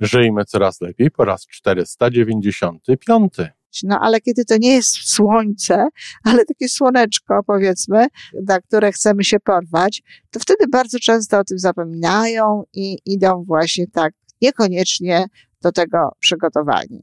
Żyjmy coraz lepiej po raz 495. No ale kiedy to nie jest słońce, ale takie słoneczko, powiedzmy, na które chcemy się porwać, to wtedy bardzo często o tym zapominają i idą właśnie tak niekoniecznie do tego przygotowani.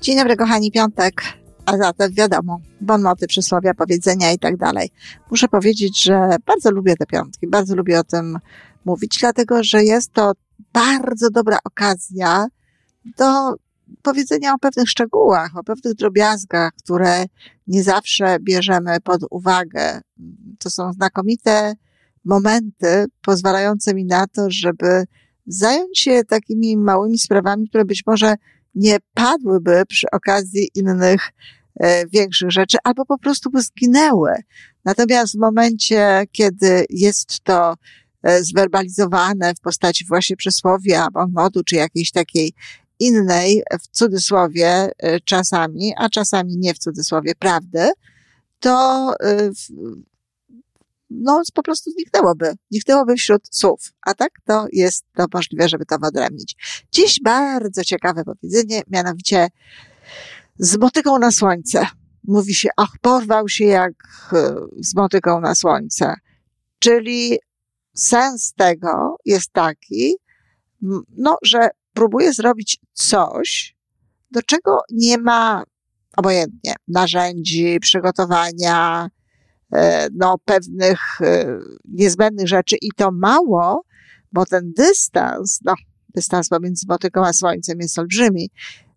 Dzień dobry, kochani, piątek. A zatem wiadomo, bonmoty, przysłowia, powiedzenia i tak dalej. Muszę powiedzieć, że bardzo lubię te piątki, bardzo lubię o tym mówić, dlatego że jest to bardzo dobra okazja do powiedzenia o pewnych szczegółach, o pewnych drobiazgach, które nie zawsze bierzemy pod uwagę. To są znakomite momenty pozwalające mi na to, żeby zająć się takimi małymi sprawami, które być może nie padłyby przy okazji innych e, większych rzeczy, albo po prostu by zginęły. Natomiast w momencie, kiedy jest to e, zwerbalizowane w postaci właśnie przysłowia, modu, czy jakiejś takiej innej, w cudzysłowie e, czasami, a czasami nie w cudzysłowie prawdy, to no, po prostu zniknęłoby. Zniknęłoby wśród słów. A tak to jest to możliwe, żeby to wyodrębnić. Dziś bardzo ciekawe powiedzenie, mianowicie z motyką na słońce. Mówi się, ach, porwał się jak e, z motyką na słońce. Czyli sens tego jest taki, no, że próbuje zrobić coś, do czego nie ma obojętnie narzędzi, przygotowania, no, pewnych e, niezbędnych rzeczy i to mało, bo ten dystans, no, dystans pomiędzy motyką a słońcem jest olbrzymi.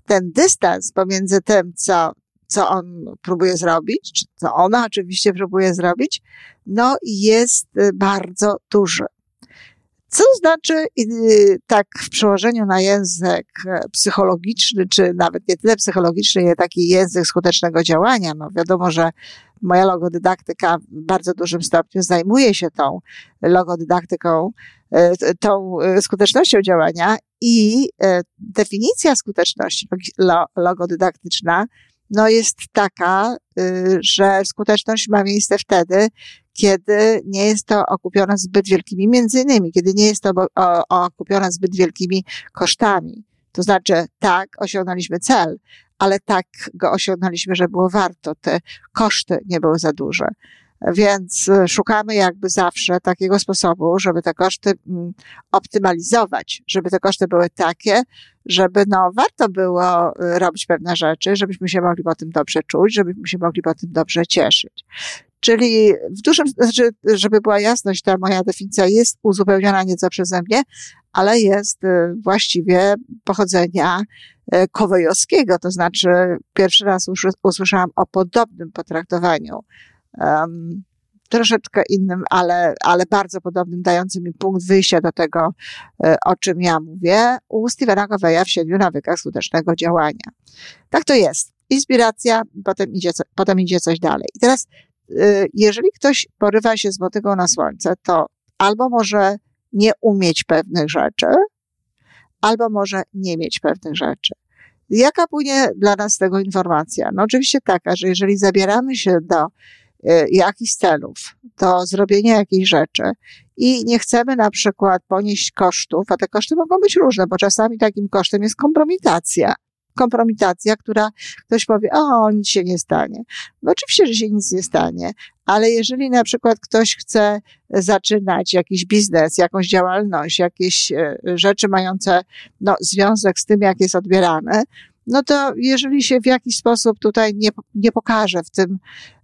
Ten dystans pomiędzy tym, co, co on próbuje zrobić, czy co ona oczywiście próbuje zrobić, no, jest bardzo duży. Co znaczy, tak w przełożeniu na język psychologiczny, czy nawet nie tyle psychologiczny, jak taki język skutecznego działania. No wiadomo, że moja logodydaktyka w bardzo dużym stopniu zajmuje się tą logodydaktyką, e, tą e, skutecznością działania i e, definicja skuteczności logodydaktyczna no jest taka, że skuteczność ma miejsce wtedy, kiedy nie jest to okupione zbyt wielkimi, między innymi, kiedy nie jest to okupione zbyt wielkimi kosztami. To znaczy, tak, osiągnęliśmy cel, ale tak go osiągnęliśmy, że było warto. Te koszty nie były za duże. Więc e, szukamy jakby zawsze takiego sposobu, żeby te koszty mm, optymalizować, żeby te koszty były takie, żeby no, warto było e, robić pewne rzeczy, żebyśmy się mogli po tym dobrze czuć, żebyśmy się mogli po tym dobrze cieszyć. Czyli w dużym, znaczy, żeby była jasność, ta moja definicja jest uzupełniona nieco przeze mnie, ale jest e, właściwie pochodzenia kowejowskiego, to znaczy pierwszy raz usłyszałam o podobnym potraktowaniu um, troszeczkę innym, ale, ale bardzo podobnym, dającym mi punkt wyjścia do tego, e, o czym ja mówię, u Stevena Coveya w siedmiu nawykach skutecznego działania. Tak to jest. Inspiracja, potem idzie, potem idzie coś dalej. I teraz, jeżeli ktoś porywa się z motyką na słońce, to albo może nie umieć pewnych rzeczy, albo może nie mieć pewnych rzeczy. Jaka płynie dla nas z tego informacja? No oczywiście taka, że jeżeli zabieramy się do E, jakichś celów, do zrobienia jakiejś rzeczy i nie chcemy na przykład ponieść kosztów, a te koszty mogą być różne, bo czasami takim kosztem jest kompromitacja. Kompromitacja, która ktoś powie, o, nic się nie stanie. No oczywiście, że się nic nie stanie, ale jeżeli na przykład ktoś chce zaczynać jakiś biznes, jakąś działalność, jakieś e, rzeczy mające no, związek z tym, jak jest odbierane, no to jeżeli się w jakiś sposób tutaj nie, nie pokaże w tym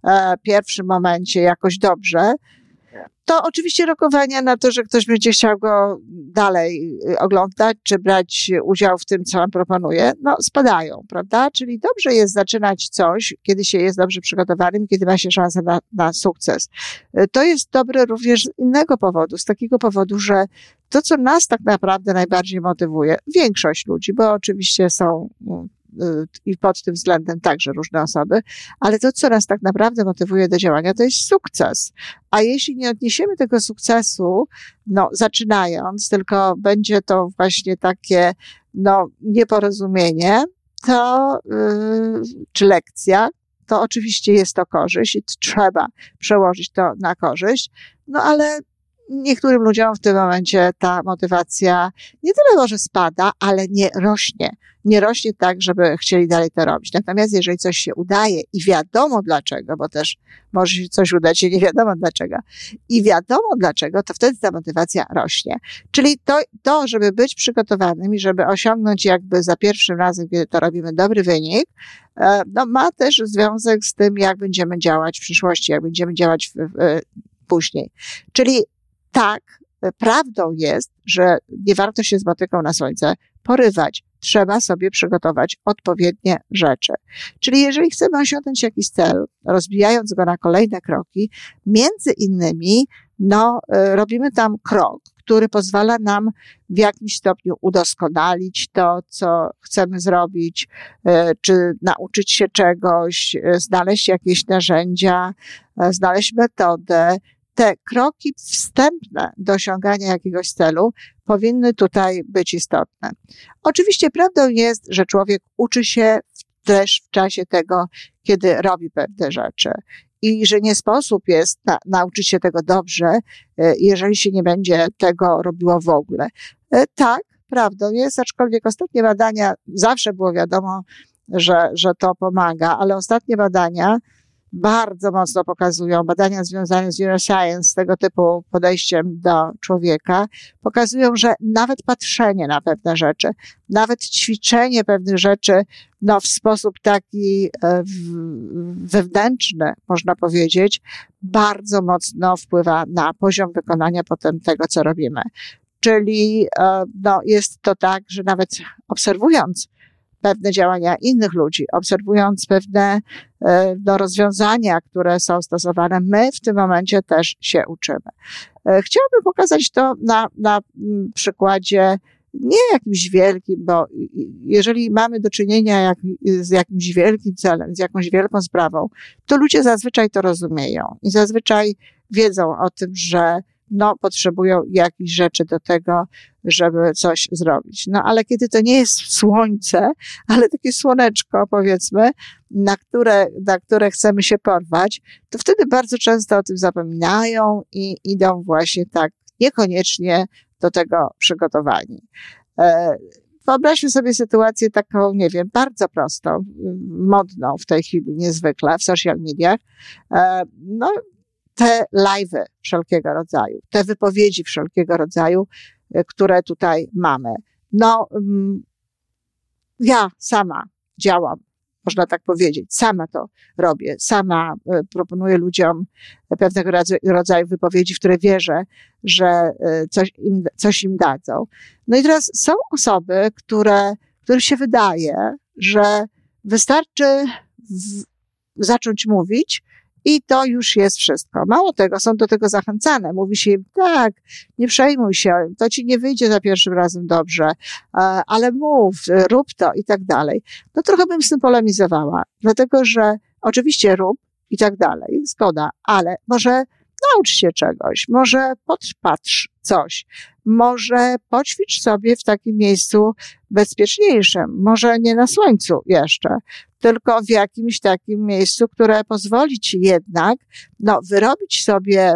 e, pierwszym momencie jakoś dobrze, to oczywiście rokowania na to, że ktoś będzie chciał go dalej y, oglądać, czy brać udział w tym, co on proponuje, no spadają, prawda? Czyli dobrze jest zaczynać coś, kiedy się jest dobrze przygotowanym, kiedy ma się szansę na, na sukces. Y, to jest dobre również z innego powodu, z takiego powodu, że to, co nas tak naprawdę najbardziej motywuje, większość ludzi, bo oczywiście są mm, i pod tym względem także różne osoby, ale to, co nas tak naprawdę motywuje do działania, to jest sukces. A jeśli nie odniesiemy tego sukcesu, no, zaczynając, tylko będzie to właśnie takie, no, nieporozumienie, to, yy, czy lekcja, to oczywiście jest to korzyść i trzeba przełożyć to na korzyść, no ale niektórym ludziom w tym momencie ta motywacja nie tyle może spada, ale nie rośnie. Nie rośnie tak, żeby chcieli dalej to robić. Natomiast jeżeli coś się udaje i wiadomo dlaczego, bo też może się coś udać i nie wiadomo dlaczego, i wiadomo dlaczego, to wtedy ta motywacja rośnie. Czyli to, to żeby być przygotowanym i żeby osiągnąć jakby za pierwszym razem, kiedy to robimy dobry wynik, e, no, ma też związek z tym, jak będziemy działać w przyszłości, jak będziemy działać w, w, później. Czyli tak, e, prawdą jest, że nie warto się z motyką na słońce porywać. Trzeba sobie przygotować odpowiednie rzeczy. Czyli jeżeli chcemy osiągnąć jakiś cel, rozbijając go na kolejne kroki, między innymi, no, e, robimy tam krok, który pozwala nam w jakimś stopniu udoskonalić to, co chcemy zrobić, e, czy nauczyć się czegoś, znaleźć jakieś narzędzia, znaleźć metodę, te kroki wstępne do osiągania jakiegoś celu powinny tutaj być istotne. Oczywiście prawdą jest, że człowiek uczy się też w czasie tego, kiedy robi pewne rzeczy. I że nie sposób jest na, nauczyć się tego dobrze, e, jeżeli się nie będzie tego robiło w ogóle. E, tak, prawdą jest, aczkolwiek ostatnie badania, zawsze było wiadomo, że, że to pomaga, ale ostatnie badania bardzo mocno pokazują, badania związane z neuroscience, tego typu podejściem do człowieka, pokazują, że nawet patrzenie na pewne rzeczy, nawet ćwiczenie pewnych rzeczy, no w sposób taki e, wewnętrzny, można powiedzieć, bardzo mocno wpływa na poziom wykonania potem tego, co robimy. Czyli e, no, jest to tak, że nawet obserwując pewne działania innych ludzi, obserwując pewne e, no, rozwiązania, które są stosowane, my w tym momencie też się uczymy. E, chciałabym pokazać to na, na mm, przykładzie nie jakimś wielkim, bo jeżeli mamy do czynienia jak, z jakimś wielkim celem, z jakąś wielką sprawą, to ludzie zazwyczaj to rozumieją i zazwyczaj wiedzą o tym, że no, potrzebują jakichś rzeczy do tego, żeby coś zrobić. No ale kiedy to nie jest słońce, ale takie słoneczko, powiedzmy, na które, na które chcemy się porwać, to wtedy bardzo często o tym zapominają i idą właśnie tak niekoniecznie do tego przygotowani. E, wyobraźmy sobie sytuację taką, nie wiem, bardzo prostą, modną w tej chwili niezwykle w social mediach. E, no, te live'y wszelkiego rodzaju, te wypowiedzi wszelkiego rodzaju, e, które tutaj mamy. No, mm, ja sama działam, można tak powiedzieć, sama to robię, sama e, proponuję ludziom pewnego rodzaju wypowiedzi, w które wierzę, że e, coś im, coś im dadzą. No i teraz są osoby, które, którym się wydaje, że wystarczy w, zacząć mówić, i to już jest wszystko. Mało tego, są do tego zachęcane. Mówi się im, tak, nie przejmuj się, to ci nie wyjdzie za pierwszym razem dobrze, e, ale mów, rób to i tak dalej. No trochę bym z tym polemizowała, dlatego że oczywiście rób i tak dalej, zgoda, ale może naucz się czegoś, może podpatrz coś, może poćwicz sobie w takim miejscu bezpieczniejszym, może nie na słońcu jeszcze, tylko w jakimś takim miejscu, które pozwoli ci jednak, no, wyrobić sobie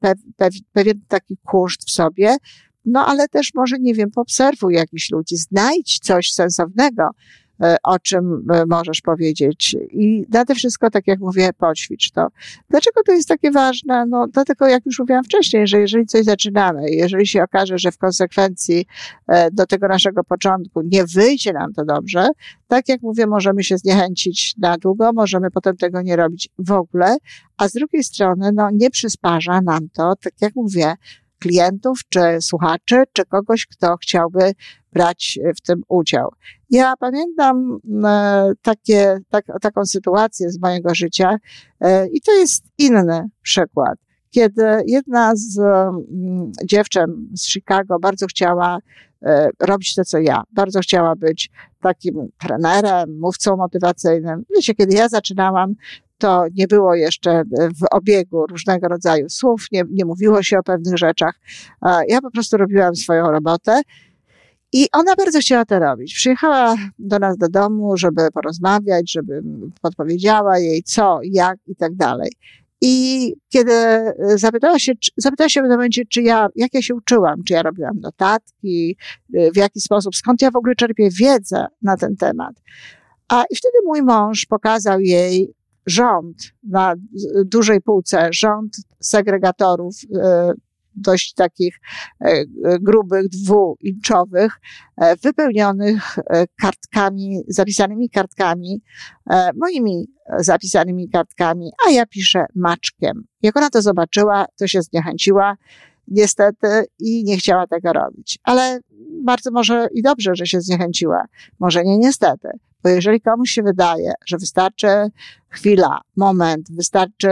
pe, pe, pewien taki koszt w sobie, no, ale też może, nie wiem, poobserwuj jakichś ludzi, znajdź coś sensownego. e, o czym e, możesz powiedzieć. I nade wszystko, tak jak mówię, poćwicz to. Dlaczego to jest takie ważne? No, dlatego, jak już mówiłam wcześniej, że jeżeli coś zaczynamy, jeżeli się okaże, że w konsekwencji e, do tego naszego początku nie wyjdzie nam to dobrze, tak jak mówię, możemy się zniechęcić na długo, możemy potem tego nie robić w ogóle, a z drugiej strony, no, nie przysparza nam to, tak jak mówię, klientów, czy słuchaczy, czy kogoś, kto chciałby brać w tym udział. Ja pamiętam e, takie, tak, taką sytuację z mojego życia e, i to jest inny przykład. Kiedy jedna z mm, dziewczyn z Chicago bardzo chciała e, robić to, co ja. Bardzo chciała być takim trenerem, mówcą motywacyjnym. Wiecie, kiedy ja zaczynałam, to nie było jeszcze w obiegu różnego rodzaju słów, nie, nie mówiło się o pewnych rzeczach. Ja po prostu robiłam swoją robotę. I ona bardzo chciała to robić. Przyjechała do nas do domu, żeby porozmawiać, żeby podpowiedziała jej co, jak i tak dalej. I kiedy zapytała się, zapytała się w pewnym momencie, czy ja, jak ja się uczyłam, czy ja robiłam notatki, w jaki sposób, skąd ja w ogóle czerpię wiedzę na ten temat. A i wtedy mój mąż pokazał jej rząd na dużej półce, rząd segregatorów, e, dość takich e, grubych, dwuinczowych, e, wypełnionych kartkami, zapisanymi kartkami, moimi zapisanymi kartkami, a ja piszę maczkiem. Jak ona to zobaczyła, to się zniechęciła, niestety, i nie chciała tego robić. Ale bardzo może i dobrze, że się zniechęciła. Może nie niestety. Bo jeżeli komuś się wydaje, że wystarczy chwila, moment, wystarczy,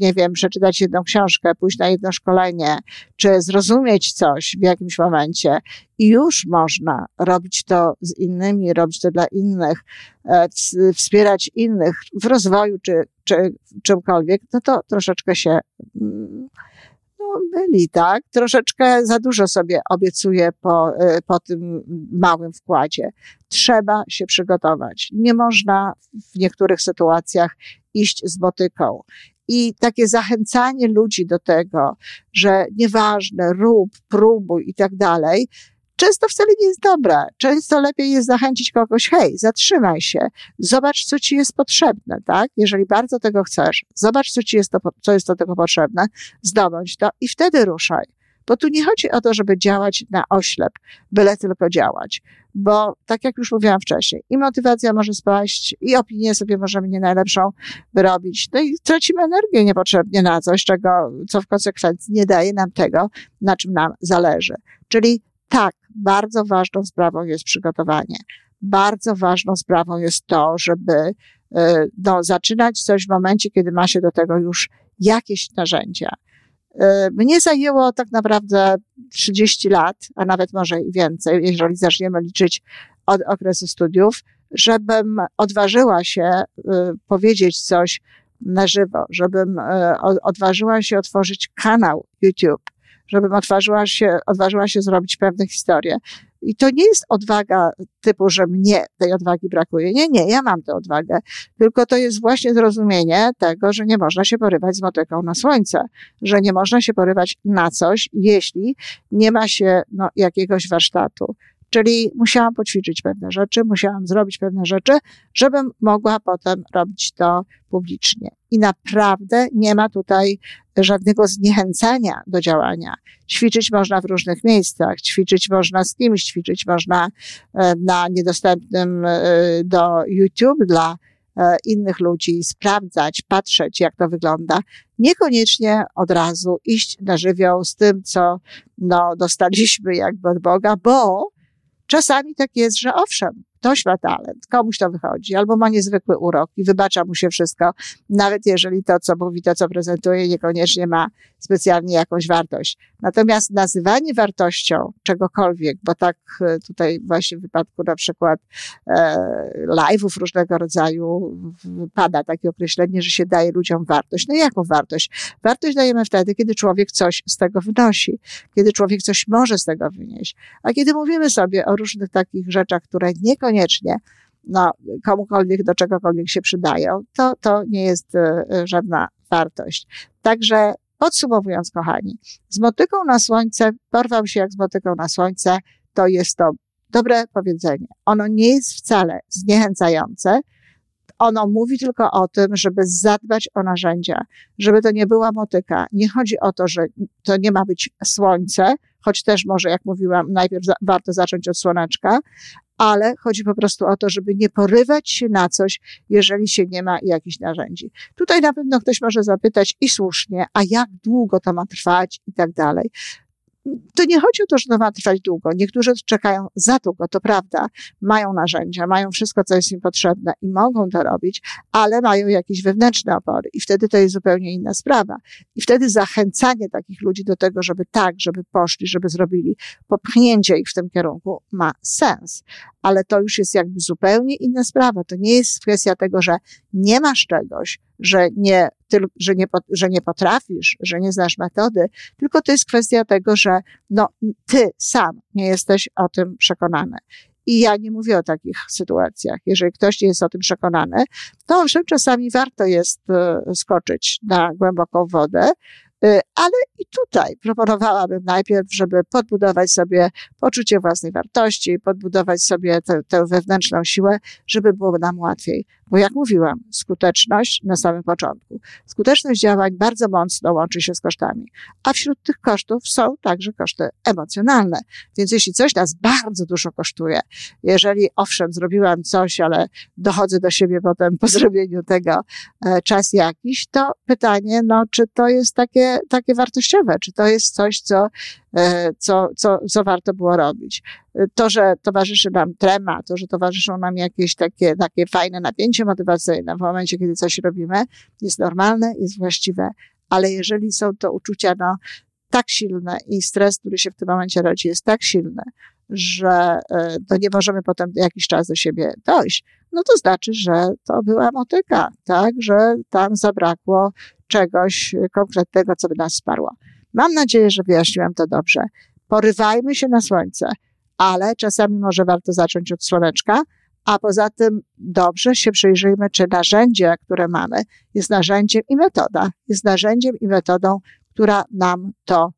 nie wiem, przeczytać jedną książkę, pójść na jedno szkolenie, czy zrozumieć coś w jakimś momencie i już można robić to z innymi, robić to dla innych, e, wspierać innych w rozwoju czy, czy czymkolwiek, no to troszeczkę się byli, tak? Troszeczkę za dużo sobie obiecuję po, y, po tym małym wkładzie. Trzeba się przygotować. Nie można w niektórych sytuacjach iść z botyką. I takie zachęcanie ludzi do tego, że nieważne, rób, próbuj i tak dalej, często wcale nie jest dobre. Często lepiej jest zachęcić kogoś, hej, zatrzymaj się, zobacz, co ci jest potrzebne, tak? Jeżeli bardzo tego chcesz, zobacz, co ci jest, to, co jest do tego potrzebne, zdobądź to i wtedy ruszaj. Bo tu nie chodzi o to, żeby działać na oślep, byle tylko działać. Bo tak jak już mówiłam wcześniej, i motywacja może spaść, i opinię sobie możemy nie najlepszą wyrobić. No i tracimy energię niepotrzebnie na coś, czego, co w konsekwencji nie daje nam tego, na czym nam zależy. Czyli tak, bardzo ważną sprawą jest przygotowanie. Bardzo ważną sprawą jest to, żeby e, no, zaczynać coś w momencie, kiedy ma się do tego już jakieś narzędzia. E, mnie zajęło tak naprawdę 30 lat, a nawet może i więcej, jeżeli zaczniemy liczyć od okresu studiów, żebym odważyła się e, powiedzieć coś na żywo, żebym odważyła się otworzyć kanał YouTube, żebym odważyła się, odważyła się zrobić pewne historie. I to nie jest odwaga typu, że mnie tej odwagi brakuje. Nie, nie, ja mam tę odwagę. Tylko to jest właśnie zrozumienie tego, że nie można się porywać z motyką na słońce, że nie można się porywać na coś, jeśli nie ma się no, jakiegoś warsztatu. Czyli musiałam poćwiczyć pewne rzeczy, musiałam zrobić pewne rzeczy, żebym mogła potem robić to publicznie. I naprawdę nie ma tutaj żadnego zniechęcania do działania. Ćwiczyć można w różnych miejscach, ćwiczyć można z kimś, ćwiczyć można e, na niedostępnym e, do YouTube dla e, innych ludzi, sprawdzać, patrzeć, jak to wygląda. Niekoniecznie od razu iść na żywioł z tym, co no, dostaliśmy jakby od Boga, bo czasami tak jest, że owszem, Ktoś ma talent, komuś to wychodzi, albo ma niezwykły urok i wybacza mu się wszystko, nawet jeżeli to, co mówi, to, co prezentuje, niekoniecznie ma specjalnie jakąś wartość. Natomiast nazywanie wartością czegokolwiek, bo tak e, tutaj właśnie w wypadku na przykład e, live'ów różnego rodzaju pada takie określenie, że się daje ludziom wartość. No jaką wartość? Wartość dajemy wtedy, kiedy człowiek coś z tego wynosi, kiedy człowiek coś może z tego wynieść. A kiedy mówimy sobie o różnych takich rzeczach, które niekoniecznie niekoniecznie no, komukolwiek do czegokolwiek się przydają, to, to nie jest e, żadna wartość. Także podsumowując, kochani, z motyką na słońce, porwał się jak z motyką na słońce, to jest to dobre powiedzenie. Ono nie jest wcale zniechęcające. Ono mówi tylko o tym, żeby zadbać o narzędzia, żeby to nie była motyka. Nie chodzi o to, że to nie ma być słońce, choć też może, jak mówiłam, najpierw za, warto zacząć od słoneczka, ale chodzi po prostu o to, żeby nie porywać się na coś, jeżeli się nie ma jakichś narzędzi. Tutaj na pewno ktoś może zapytać i słusznie, a jak długo to ma trwać i tak dalej to nie chodzi o to, że to ma trwać długo. Niektórzy czekają za długo, to prawda. Mają narzędzia, mają wszystko, co jest im potrzebne i mogą to robić, ale mają jakieś wewnętrzne opory i wtedy to jest zupełnie inna sprawa. I wtedy zachęcanie takich ludzi do tego, żeby tak, żeby poszli, żeby zrobili, popchnięcie ich w tym kierunku ma sens. Ale to już jest jakby zupełnie inna sprawa. To nie jest kwestia tego, że nie masz czegoś, że nie, ty, że, nie, że nie potrafisz, że nie znasz metody, tylko to jest kwestia tego, że no, ty sam nie jesteś o tym przekonany. I ja nie mówię o takich sytuacjach. Jeżeli ktoś nie jest o tym przekonany, to owszem, czasami warto jest e, skoczyć na głęboką wodę, ale i tutaj proponowałabym najpierw, żeby podbudować sobie poczucie własnej wartości, podbudować sobie tę, tę wewnętrzną siłę, żeby było nam łatwiej. Bo jak mówiłam, skuteczność na samym początku. Skuteczność działań bardzo mocno łączy się z kosztami. A wśród tych kosztów są także koszty emocjonalne. Więc jeśli coś nas bardzo dużo kosztuje, jeżeli owszem, zrobiłam coś, ale dochodzę do siebie potem po zrobieniu tego e, czas jakiś, to pytanie, no, czy to jest takie, takie wartościowe, czy to jest coś, co, e, co, co, co warto było robić? To, że towarzyszy nam trema, to, że towarzyszą nam jakieś takie, takie fajne napięcie motywacyjne w momencie, kiedy coś robimy, jest normalne, jest właściwe, ale jeżeli są to uczucia, no, tak silne i stres, który się w tym momencie rodzi, jest tak silny, że e, to nie możemy potem jakiś czas do siebie dojść, no to znaczy, że to była motyka, tak, że tam zabrakło czegoś konkretnego, co by nas sparło. Mam nadzieję, że wyjaśniłam to dobrze. Porywajmy się na słońce ale czasami może warto zacząć od słoneczka, a poza tym dobrze się przyjrzyjmy, czy narzędzie, które mamy, jest narzędziem i metoda, jest narzędziem i metodą, która nam to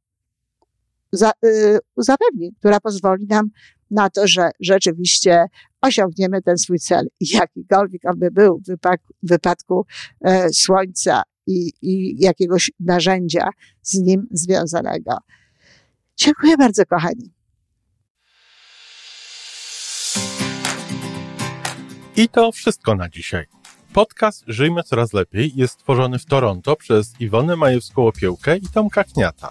za, y, zapewni, która pozwoli nam na to, że rzeczywiście osiągniemy ten swój cel. Jakikolwiek on by był w wypadku, e, słońca i, i jakiegoś narzędzia z nim związanego. Dziękuję bardzo, kochani. I to wszystko na dzisiaj. Podcast Żyjmy Coraz Lepiej jest stworzony w Toronto przez Iwonę Majewską-Opiełkę i Tomka Kniata.